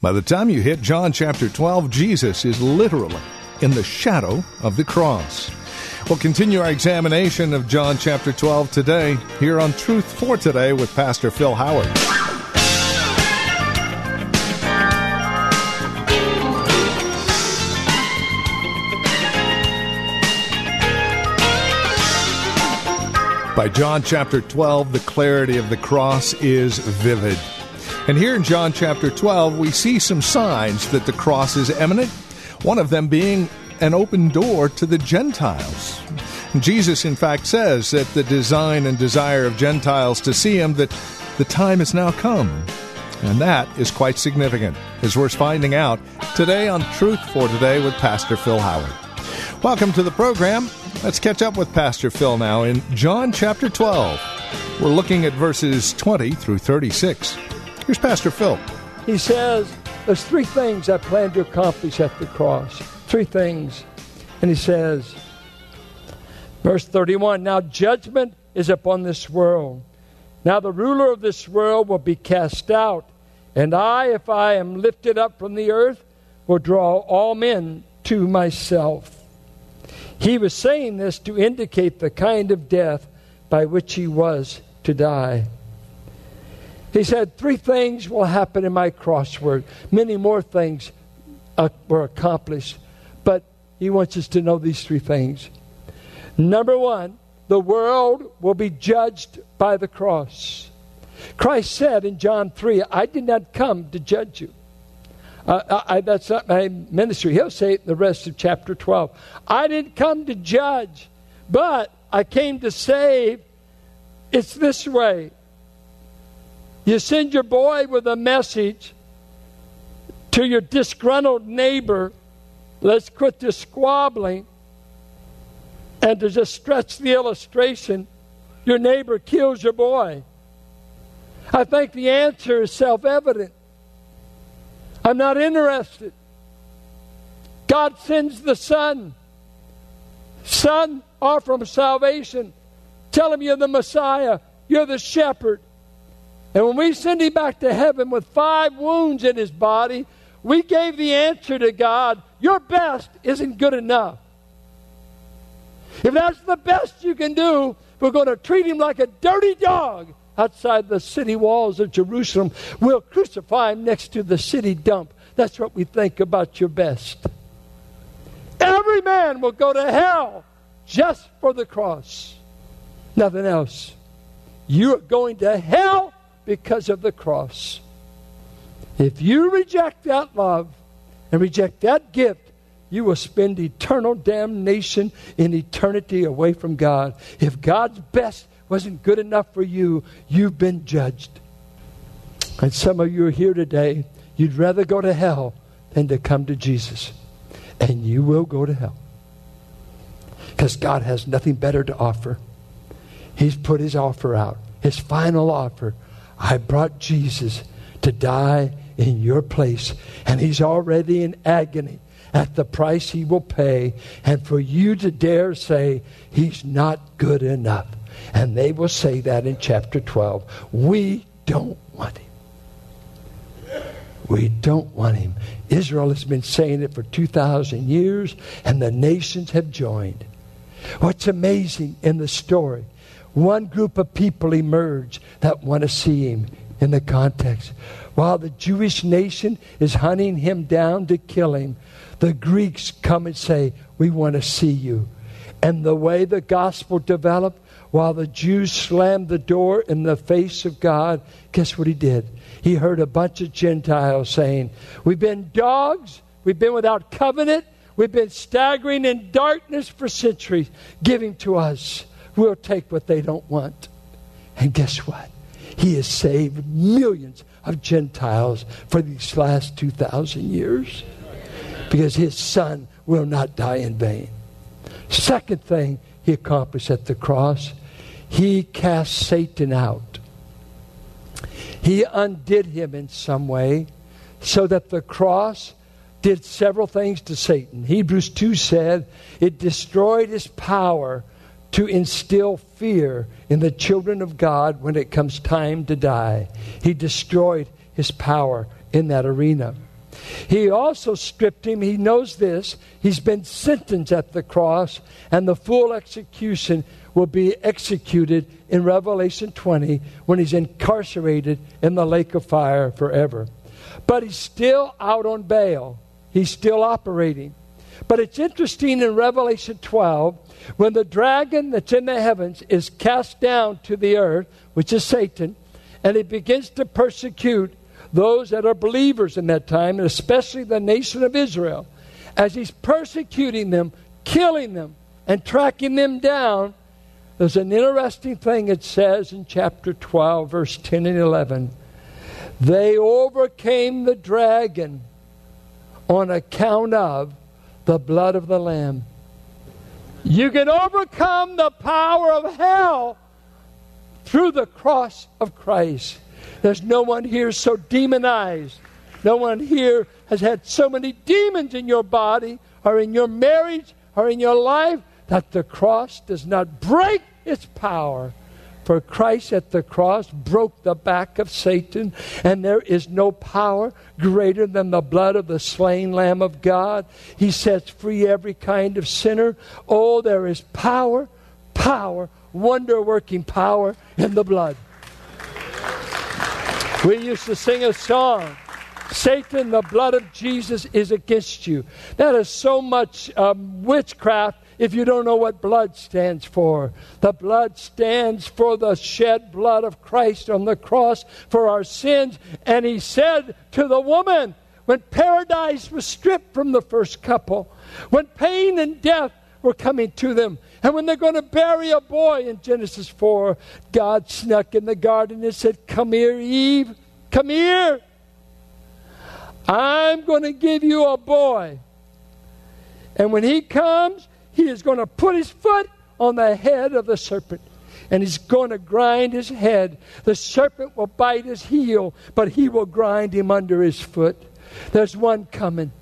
By the time you hit John chapter 12, Jesus is literally in the shadow of the cross. We'll continue our examination of John chapter 12 today here on Truth for Today with Pastor Phil Howard. By John chapter 12, the clarity of the cross is vivid. And here in John chapter 12, we see some signs that the cross is imminent, one of them being an open door to the Gentiles. Jesus, in fact, says that the design and desire of Gentiles to see him, that the time has now come. And that is quite significant, as we're finding out today on Truth for Today with Pastor Phil Howard. Welcome to the program. Let's catch up with Pastor Phil now in John chapter 12. We're looking at verses 20 through 36. Here's Pastor Phil. He says, There's three things I plan to accomplish at the cross. Three things. And he says, verse 31 Now judgment is upon this world. Now the ruler of this world will be cast out. And I, if I am lifted up from the earth, will draw all men to myself. He was saying this to indicate the kind of death by which he was to die. He said, Three things will happen in my crossword. Many more things uh, were accomplished, but he wants us to know these three things. Number one, the world will be judged by the cross. Christ said in John 3, I did not come to judge you. Uh, I, that's not my ministry. He'll say it in the rest of chapter 12. I didn't come to judge, but I came to save. It's this way you send your boy with a message to your disgruntled neighbor let's quit this squabbling. And to just stretch the illustration, your neighbor kills your boy. I think the answer is self evident. I'm not interested. God sends the Son. Son, offer him salvation. Tell him you're the Messiah. You're the shepherd. And when we send him back to heaven with five wounds in his body, we gave the answer to God your best isn't good enough. If that's the best you can do, we're going to treat him like a dirty dog outside the city walls of Jerusalem. We'll crucify him next to the city dump. That's what we think about your best. Every man will go to hell just for the cross. Nothing else. You are going to hell because of the cross. If you reject that love and reject that gift, you will spend eternal damnation in eternity away from God. If God's best wasn't good enough for you, you've been judged. And some of you are here today, you'd rather go to hell than to come to Jesus. And you will go to hell. Because God has nothing better to offer. He's put his offer out, his final offer I brought Jesus to die in your place, and he's already in agony at the price he will pay. And for you to dare say he's not good enough. And they will say that in chapter 12. We don't want him. We don't want him. Israel has been saying it for 2,000 years, and the nations have joined. What's amazing in the story one group of people emerge that want to see him in the context. While the Jewish nation is hunting him down to kill him, the Greeks come and say, We want to see you. And the way the gospel developed, while the Jews slammed the door in the face of God, guess what he did? He heard a bunch of Gentiles saying, We've been dogs, we've been without covenant, we've been staggering in darkness for centuries. Give him to us. We'll take what they don't want. And guess what? He has saved millions of Gentiles for these last 2,000 years because his son will not die in vain. Second thing he accomplished at the cross, he cast Satan out. He undid him in some way so that the cross did several things to Satan. Hebrews 2 said it destroyed his power to instill fear in the children of God when it comes time to die. He destroyed his power in that arena. He also stripped him. He knows this. He's been sentenced at the cross, and the full execution will be executed in Revelation 20 when he's incarcerated in the lake of fire forever. But he's still out on bail, he's still operating. But it's interesting in Revelation 12 when the dragon that's in the heavens is cast down to the earth, which is Satan, and he begins to persecute those that are believers in that time, and especially the nation of Israel, as he's persecuting them, killing them, and tracking them down, there's an interesting thing it says in chapter 12, verse 10 and 11. They overcame the dragon on account of the blood of the Lamb. You can overcome the power of hell through the cross of Christ. There's no one here so demonized. No one here has had so many demons in your body or in your marriage or in your life that the cross does not break its power. For Christ at the cross broke the back of Satan, and there is no power greater than the blood of the slain Lamb of God. He sets free every kind of sinner. Oh, there is power, power, wonder working power in the blood. We used to sing a song. Satan, the blood of Jesus is against you. That is so much um, witchcraft if you don't know what blood stands for. The blood stands for the shed blood of Christ on the cross for our sins. And he said to the woman, when paradise was stripped from the first couple, when pain and death were coming to them, and when they're going to bury a boy in Genesis 4, God snuck in the garden and said, Come here, Eve, come here. I'm going to give you a boy. And when he comes, he is going to put his foot on the head of the serpent and he's going to grind his head. The serpent will bite his heel, but he will grind him under his foot. There's one coming.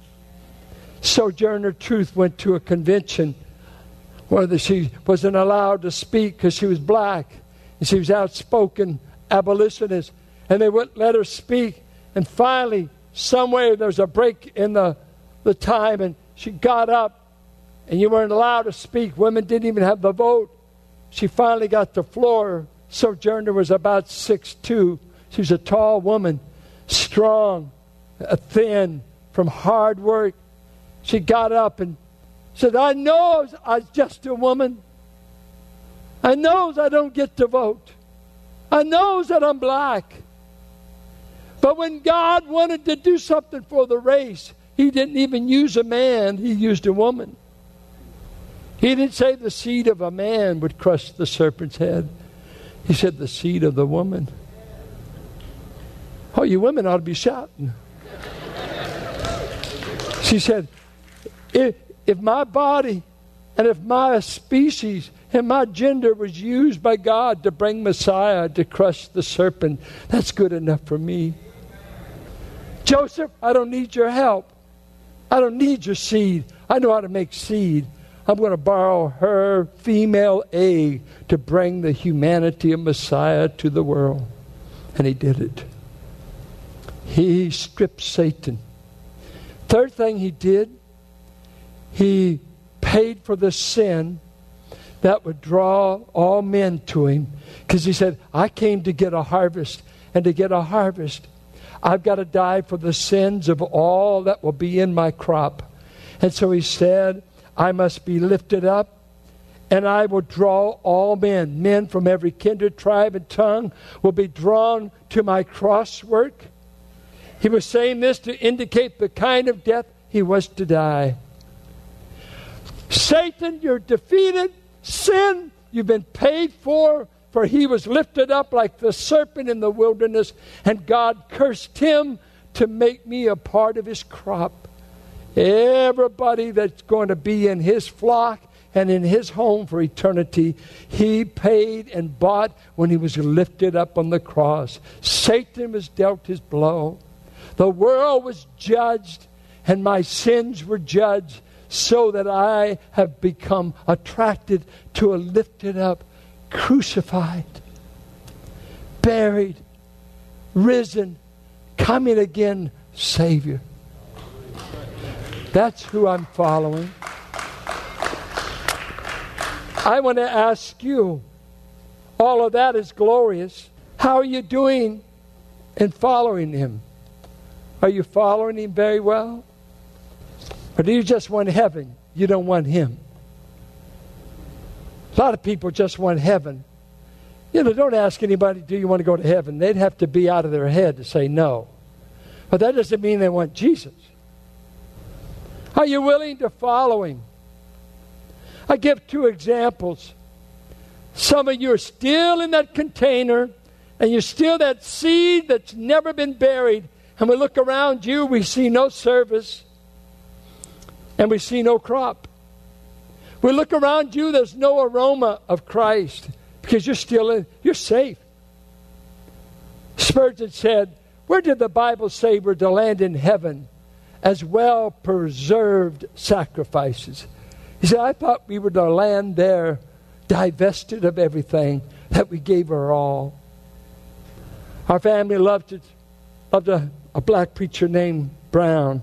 Sojourner Truth went to a convention where she wasn't allowed to speak because she was black and she was outspoken abolitionist and they wouldn't let her speak and finally somewhere there's a break in the, the time and she got up and you weren't allowed to speak women didn't even have the vote she finally got the floor sojourner was about six two she was a tall woman strong uh, thin from hard work she got up and said, I know I'm just a woman. I knows I don't get to vote. I knows that I'm black. But when God wanted to do something for the race, he didn't even use a man, he used a woman. He didn't say the seed of a man would crush the serpent's head. He said the seed of the woman. Oh, you women ought to be shouting. She said, if, if my body and if my species and my gender was used by God to bring Messiah to crush the serpent, that's good enough for me. Joseph, I don't need your help. I don't need your seed. I know how to make seed. I'm going to borrow her female egg to bring the humanity of Messiah to the world. And he did it. He stripped Satan. Third thing he did, he paid for the sin that would draw all men to him because he said, I came to get a harvest, and to get a harvest, I've got to die for the sins of all that will be in my crop. And so he said, I must be lifted up, and I will draw all men. Men from every kindred, tribe, and tongue will be drawn to my cross work. He was saying this to indicate the kind of death he was to die. Satan, you're defeated. Sin, you've been paid for, for he was lifted up like the serpent in the wilderness, and God cursed him to make me a part of his crop. Everybody that's going to be in his flock and in his home for eternity, he paid and bought when he was lifted up on the cross. Satan was dealt his blow. The world was judged, and my sins were judged so that I have become attracted to a lifted up, crucified, buried, risen, coming again Savior. That's who I'm following. I want to ask you all of that is glorious. How are you doing in following Him? Are you following Him very well? Or do you just want heaven? You don't want Him. A lot of people just want heaven. You know, don't ask anybody, do you want to go to heaven? They'd have to be out of their head to say no. But that doesn't mean they want Jesus. Are you willing to follow Him? I give two examples. Some of you are still in that container, and you're still that seed that's never been buried. And we look around you, we see no service, and we see no crop. We look around you, there's no aroma of Christ because you're still in, you're safe. Spurgeon said, Where did the Bible say we're to land in heaven as well preserved sacrifices? He said, I thought we were to land there divested of everything, that we gave her all. Our family loved, it, loved a, a black preacher named Brown.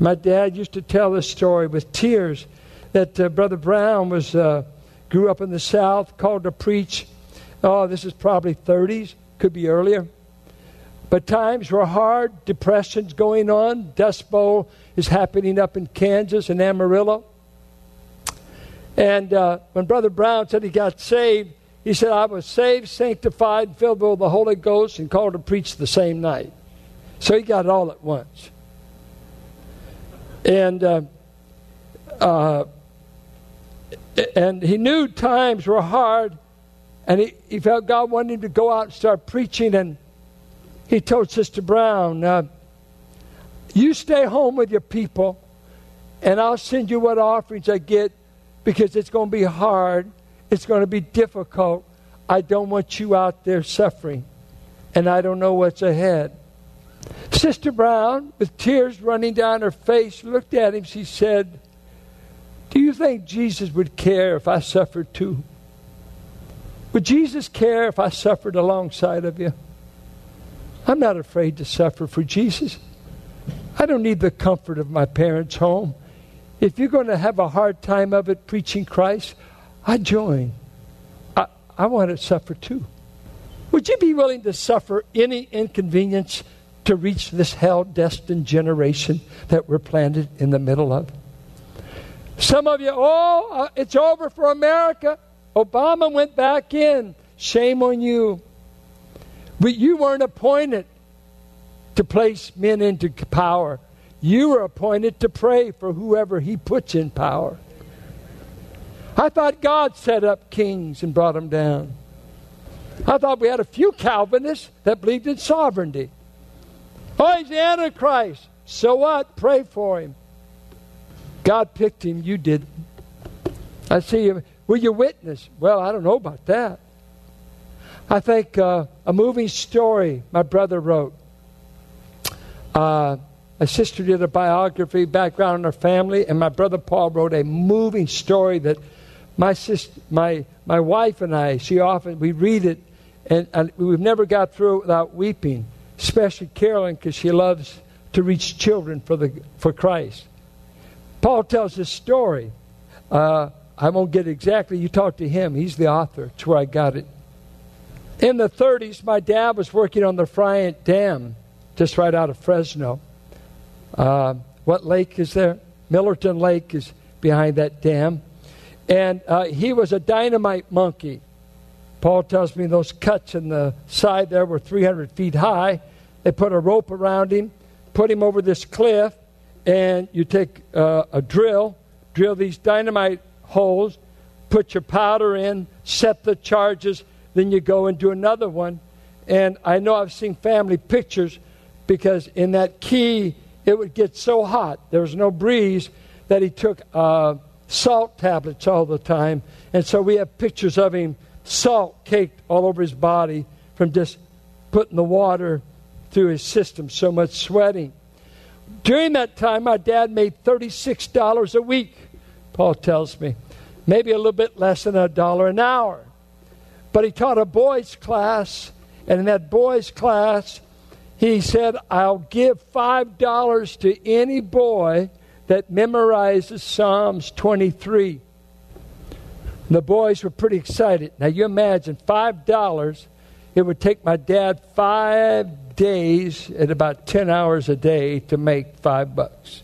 My dad used to tell this story with tears that uh, Brother Brown was uh, grew up in the South, called to preach. Oh, this is probably 30s, could be earlier. But times were hard, depression's going on. Dust Bowl is happening up in Kansas and Amarillo. And uh, when Brother Brown said he got saved, he said, I was saved, sanctified, filled with the Holy Ghost, and called to preach the same night. So he got it all at once. And uh, uh, and he knew times were hard, and he, he felt God wanted him to go out and start preaching. And he told Sister Brown, uh, You stay home with your people, and I'll send you what offerings I get because it's going to be hard, it's going to be difficult. I don't want you out there suffering, and I don't know what's ahead. Sister Brown, with tears running down her face, looked at him. She said, Do you think Jesus would care if I suffered too? Would Jesus care if I suffered alongside of you? I'm not afraid to suffer for Jesus. I don't need the comfort of my parents' home. If you're going to have a hard time of it preaching Christ, I join. I, I want to suffer too. Would you be willing to suffer any inconvenience to reach this hell destined generation that we're planted in the middle of? Some of you, oh, uh, it's over for America. Obama went back in. Shame on you. But you weren't appointed to place men into power. You were appointed to pray for whoever He puts in power. I thought God set up kings and brought them down. I thought we had a few Calvinists that believed in sovereignty. Oh, he's the Antichrist. So what? Pray for him. God picked him, you did. I see you. Will you witness? Well, I don't know about that. I think uh, a moving story my brother wrote. Uh, my sister did a biography, background on her family, and my brother Paul wrote a moving story that my sister, my my wife and I, she often we read it, and, and we've never got through it without weeping. Especially Carolyn, because she loves to reach children for the for Christ. Paul tells this story. Uh, I won't get exactly. You talk to him. He's the author. It's where I got it. In the 30s, my dad was working on the Friant Dam, just right out of Fresno. Uh, what lake is there? Millerton Lake is behind that dam. And uh, he was a dynamite monkey. Paul tells me those cuts in the side there were 300 feet high. They put a rope around him, put him over this cliff, and you take uh, a drill, drill these dynamite holes, put your powder in, set the charges, then you go and do another one. And I know I've seen family pictures because in that key, it would get so hot, there was no breeze, that he took uh, salt tablets all the time. And so we have pictures of him salt caked all over his body from just putting the water through his system, so much sweating. During that time, my dad made $36 a week, Paul tells me. Maybe a little bit less than a dollar an hour. But he taught a boys' class, and in that boys' class, he said, I'll give $5 to any boy that memorizes Psalms 23. The boys were pretty excited. Now, you imagine $5, it would take my dad five days at about 10 hours a day to make five bucks.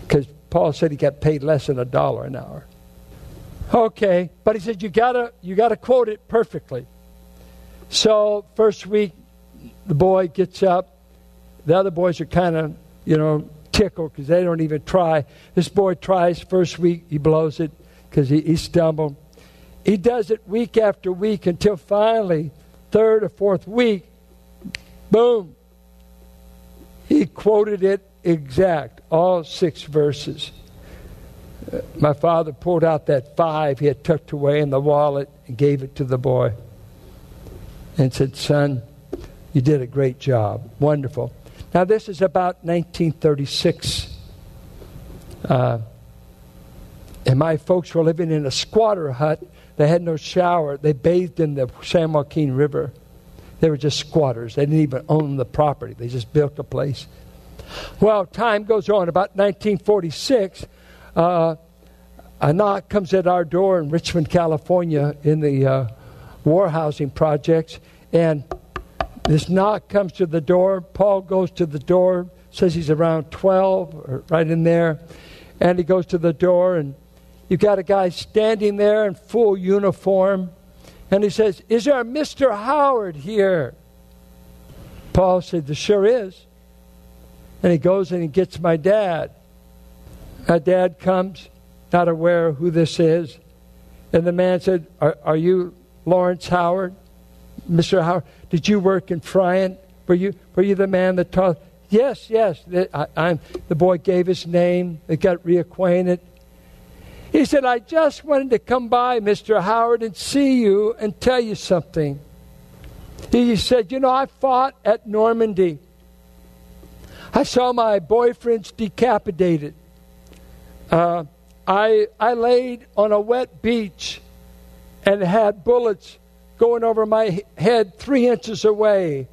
Because Paul said he got paid less than a dollar an hour. Okay, but he said you gotta you gotta quote it perfectly. So first week, the boy gets up. The other boys are kind of you know tickled because they don't even try. This boy tries first week, he blows it because he, he stumbled. He does it week after week until finally, third or fourth week, boom, he quoted it exact, all six verses. My father pulled out that five he had tucked away in the wallet and gave it to the boy and said, Son, you did a great job. Wonderful. Now, this is about 1936. Uh, and my folks were living in a squatter hut. They had no shower. They bathed in the San Joaquin River. They were just squatters. They didn't even own the property, they just built a place. Well, time goes on. About 1946, uh, a knock comes at our door in Richmond, California, in the uh, war housing projects. And this knock comes to the door. Paul goes to the door, says he's around 12, or right in there. And he goes to the door, and you've got a guy standing there in full uniform. And he says, Is there a Mr. Howard here? Paul said, There sure is. And he goes and he gets my dad. My dad comes, not aware who this is. And the man said, Are, are you Lawrence Howard? Mr. Howard, did you work in Friant? Were you, were you the man that taught? Yes, yes. I, I'm, the boy gave his name. They got reacquainted. He said, I just wanted to come by, Mr. Howard, and see you and tell you something. He said, You know, I fought at Normandy. I saw my boyfriends decapitated. Uh, I, I laid on a wet beach and had bullets going over my head three inches away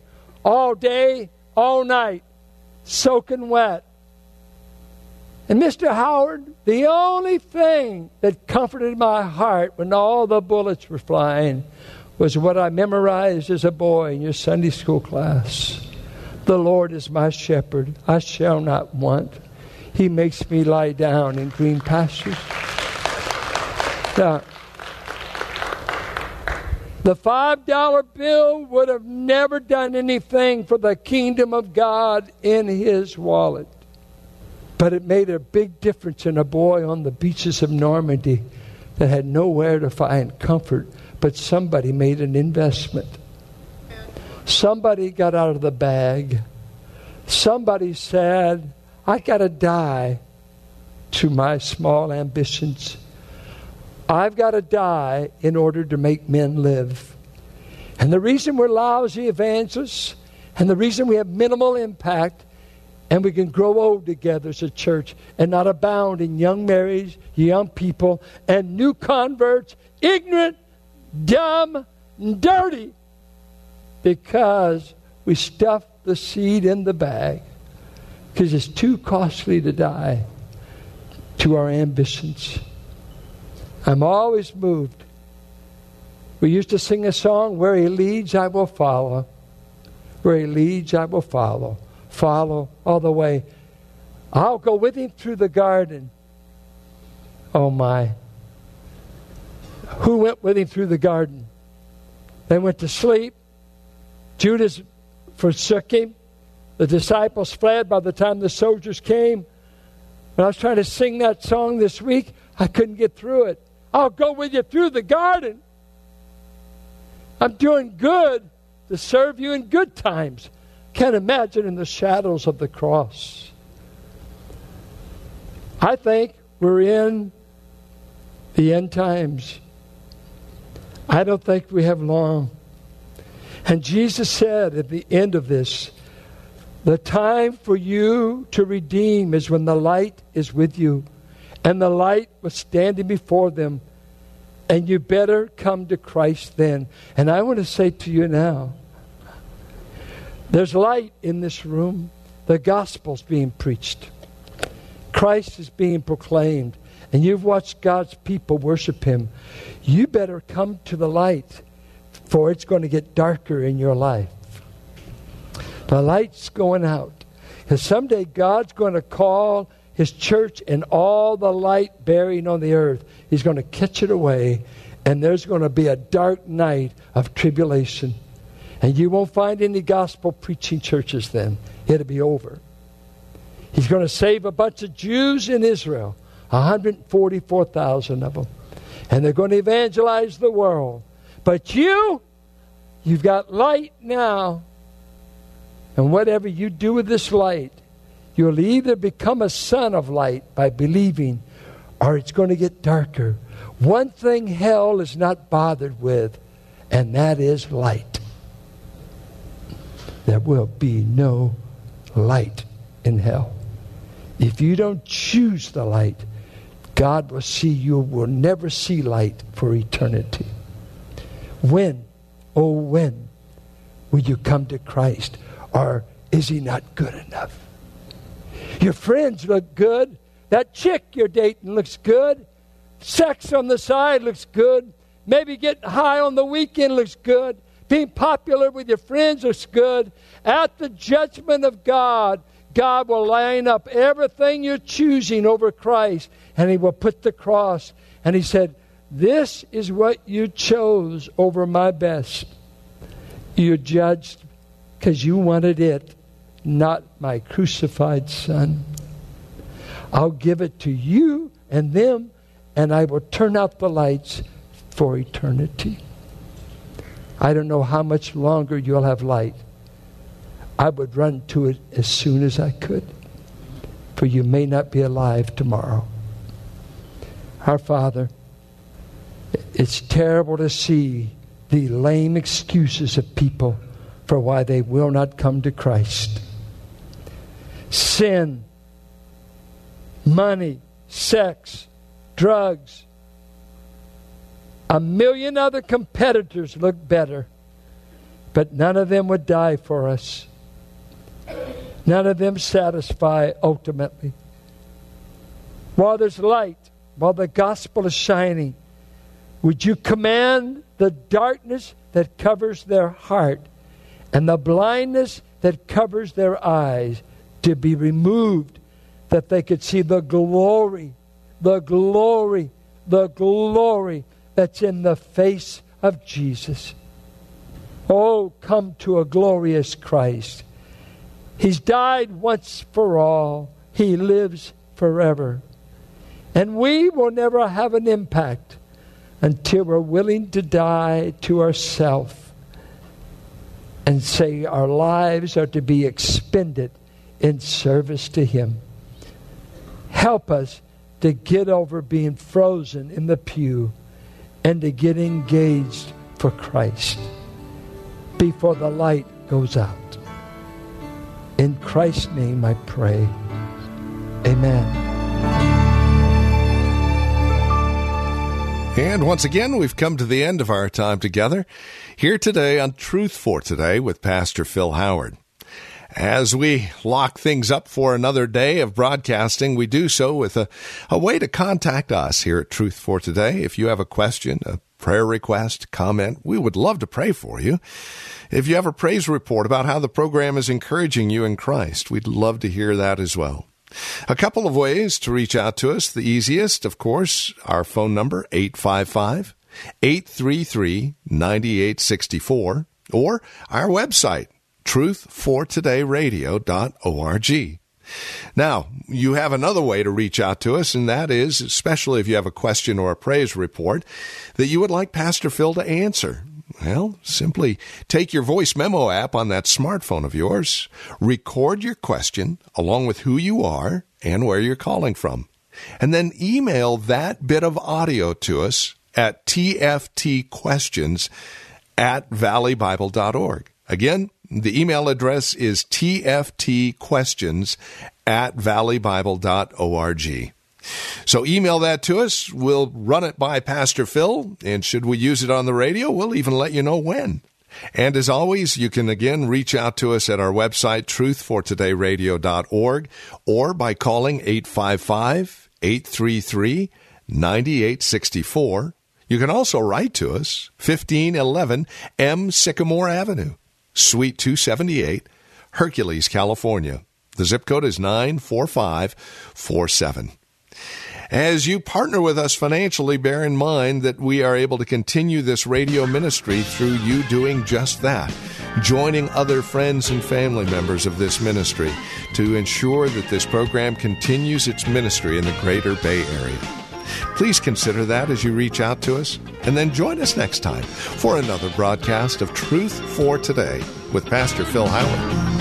all day, all night, soaking wet. And Mr. Howard, the only thing that comforted my heart when all the bullets were flying was what I memorized as a boy in your Sunday school class. The Lord is my shepherd, I shall not want. He makes me lie down in green pastures. Now, the $5 bill would have never done anything for the kingdom of God in his wallet. But it made a big difference in a boy on the beaches of Normandy that had nowhere to find comfort, but somebody made an investment. Somebody got out of the bag. Somebody said, I got to die to my small ambitions. I've got to die in order to make men live. And the reason we're lousy evangelists and the reason we have minimal impact and we can grow old together as a church and not abound in young marriage, young people, and new converts, ignorant, dumb, dirty because we stuff the seed in the bag because it's too costly to die to our ambitions. I'm always moved. We used to sing a song, Where He leads, I will follow. Where He leads, I will follow. Follow all the way. I'll go with Him through the garden. Oh my. Who went with Him through the garden? They went to sleep. Judas forsook him. The disciples fled by the time the soldiers came. When I was trying to sing that song this week, I couldn't get through it. I'll go with you through the garden. I'm doing good to serve you in good times. Can't imagine in the shadows of the cross. I think we're in the end times. I don't think we have long. And Jesus said at the end of this, the time for you to redeem is when the light is with you, and the light was standing before them. And you better come to Christ then. And I want to say to you now there's light in this room, the gospel's being preached. Christ is being proclaimed and you've watched God's people worship Him, you better come to the light, for it's going to get darker in your life. The light's going out. Because someday God's going to call His church and all the light bearing on the earth, He's going to catch it away, and there's going to be a dark night of tribulation. And you won't find any gospel preaching churches then. It'll be over. He's going to save a bunch of Jews in Israel 144,000 of them. And they're going to evangelize the world. But you, you've got light now. And whatever you do with this light, you'll either become a son of light by believing, or it's going to get darker. One thing hell is not bothered with, and that is light. There will be no light in hell. If you don't choose the light, God will see you will never see light for eternity. When, oh, when will you come to Christ? Or is he not good enough? Your friends look good. That chick you're dating looks good. Sex on the side looks good. Maybe getting high on the weekend looks good. Being popular with your friends looks good. At the judgment of God, God will line up everything you're choosing over Christ and He will put the cross. And He said, This is what you chose over my best. You judged because you wanted it, not my crucified Son. I'll give it to you and them, and I will turn out the lights for eternity. I don't know how much longer you'll have light. I would run to it as soon as I could, for you may not be alive tomorrow. Our Father, it's terrible to see the lame excuses of people for why they will not come to Christ. Sin, money, sex, drugs, a million other competitors look better, but none of them would die for us. None of them satisfy ultimately. While there's light, while the gospel is shining, would you command the darkness that covers their heart and the blindness that covers their eyes to be removed that they could see the glory, the glory, the glory that's in the face of Jesus? Oh, come to a glorious Christ. He's died once for all. He lives forever. And we will never have an impact until we're willing to die to ourselves and say our lives are to be expended in service to Him. Help us to get over being frozen in the pew and to get engaged for Christ before the light goes out. In Christ's name I pray. Amen. And once again, we've come to the end of our time together here today on Truth for Today with Pastor Phil Howard. As we lock things up for another day of broadcasting, we do so with a, a way to contact us here at Truth for Today. If you have a question, a prayer request, comment, we would love to pray for you. If you have a praise report about how the program is encouraging you in Christ, we'd love to hear that as well. A couple of ways to reach out to us. The easiest, of course, our phone number, 855 833 9864, or our website, truthfortodayradio.org. Now, you have another way to reach out to us, and that is, especially if you have a question or a praise report that you would like Pastor Phil to answer. Well, simply take your voice memo app on that smartphone of yours, record your question along with who you are and where you're calling from, and then email that bit of audio to us at tftquestions at valleybible.org. Again, the email address is tftquestions at valleybible.org. So email that to us. We'll run it by Pastor Phil, and should we use it on the radio, we'll even let you know when. And as always, you can again reach out to us at our website, truthfortodayradio.org, or by calling 855 833 9864. You can also write to us, 1511 M. Sycamore Avenue, Suite 278, Hercules, California. The zip code is 94547. As you partner with us financially, bear in mind that we are able to continue this radio ministry through you doing just that, joining other friends and family members of this ministry to ensure that this program continues its ministry in the greater Bay Area. Please consider that as you reach out to us, and then join us next time for another broadcast of Truth for Today with Pastor Phil Howard.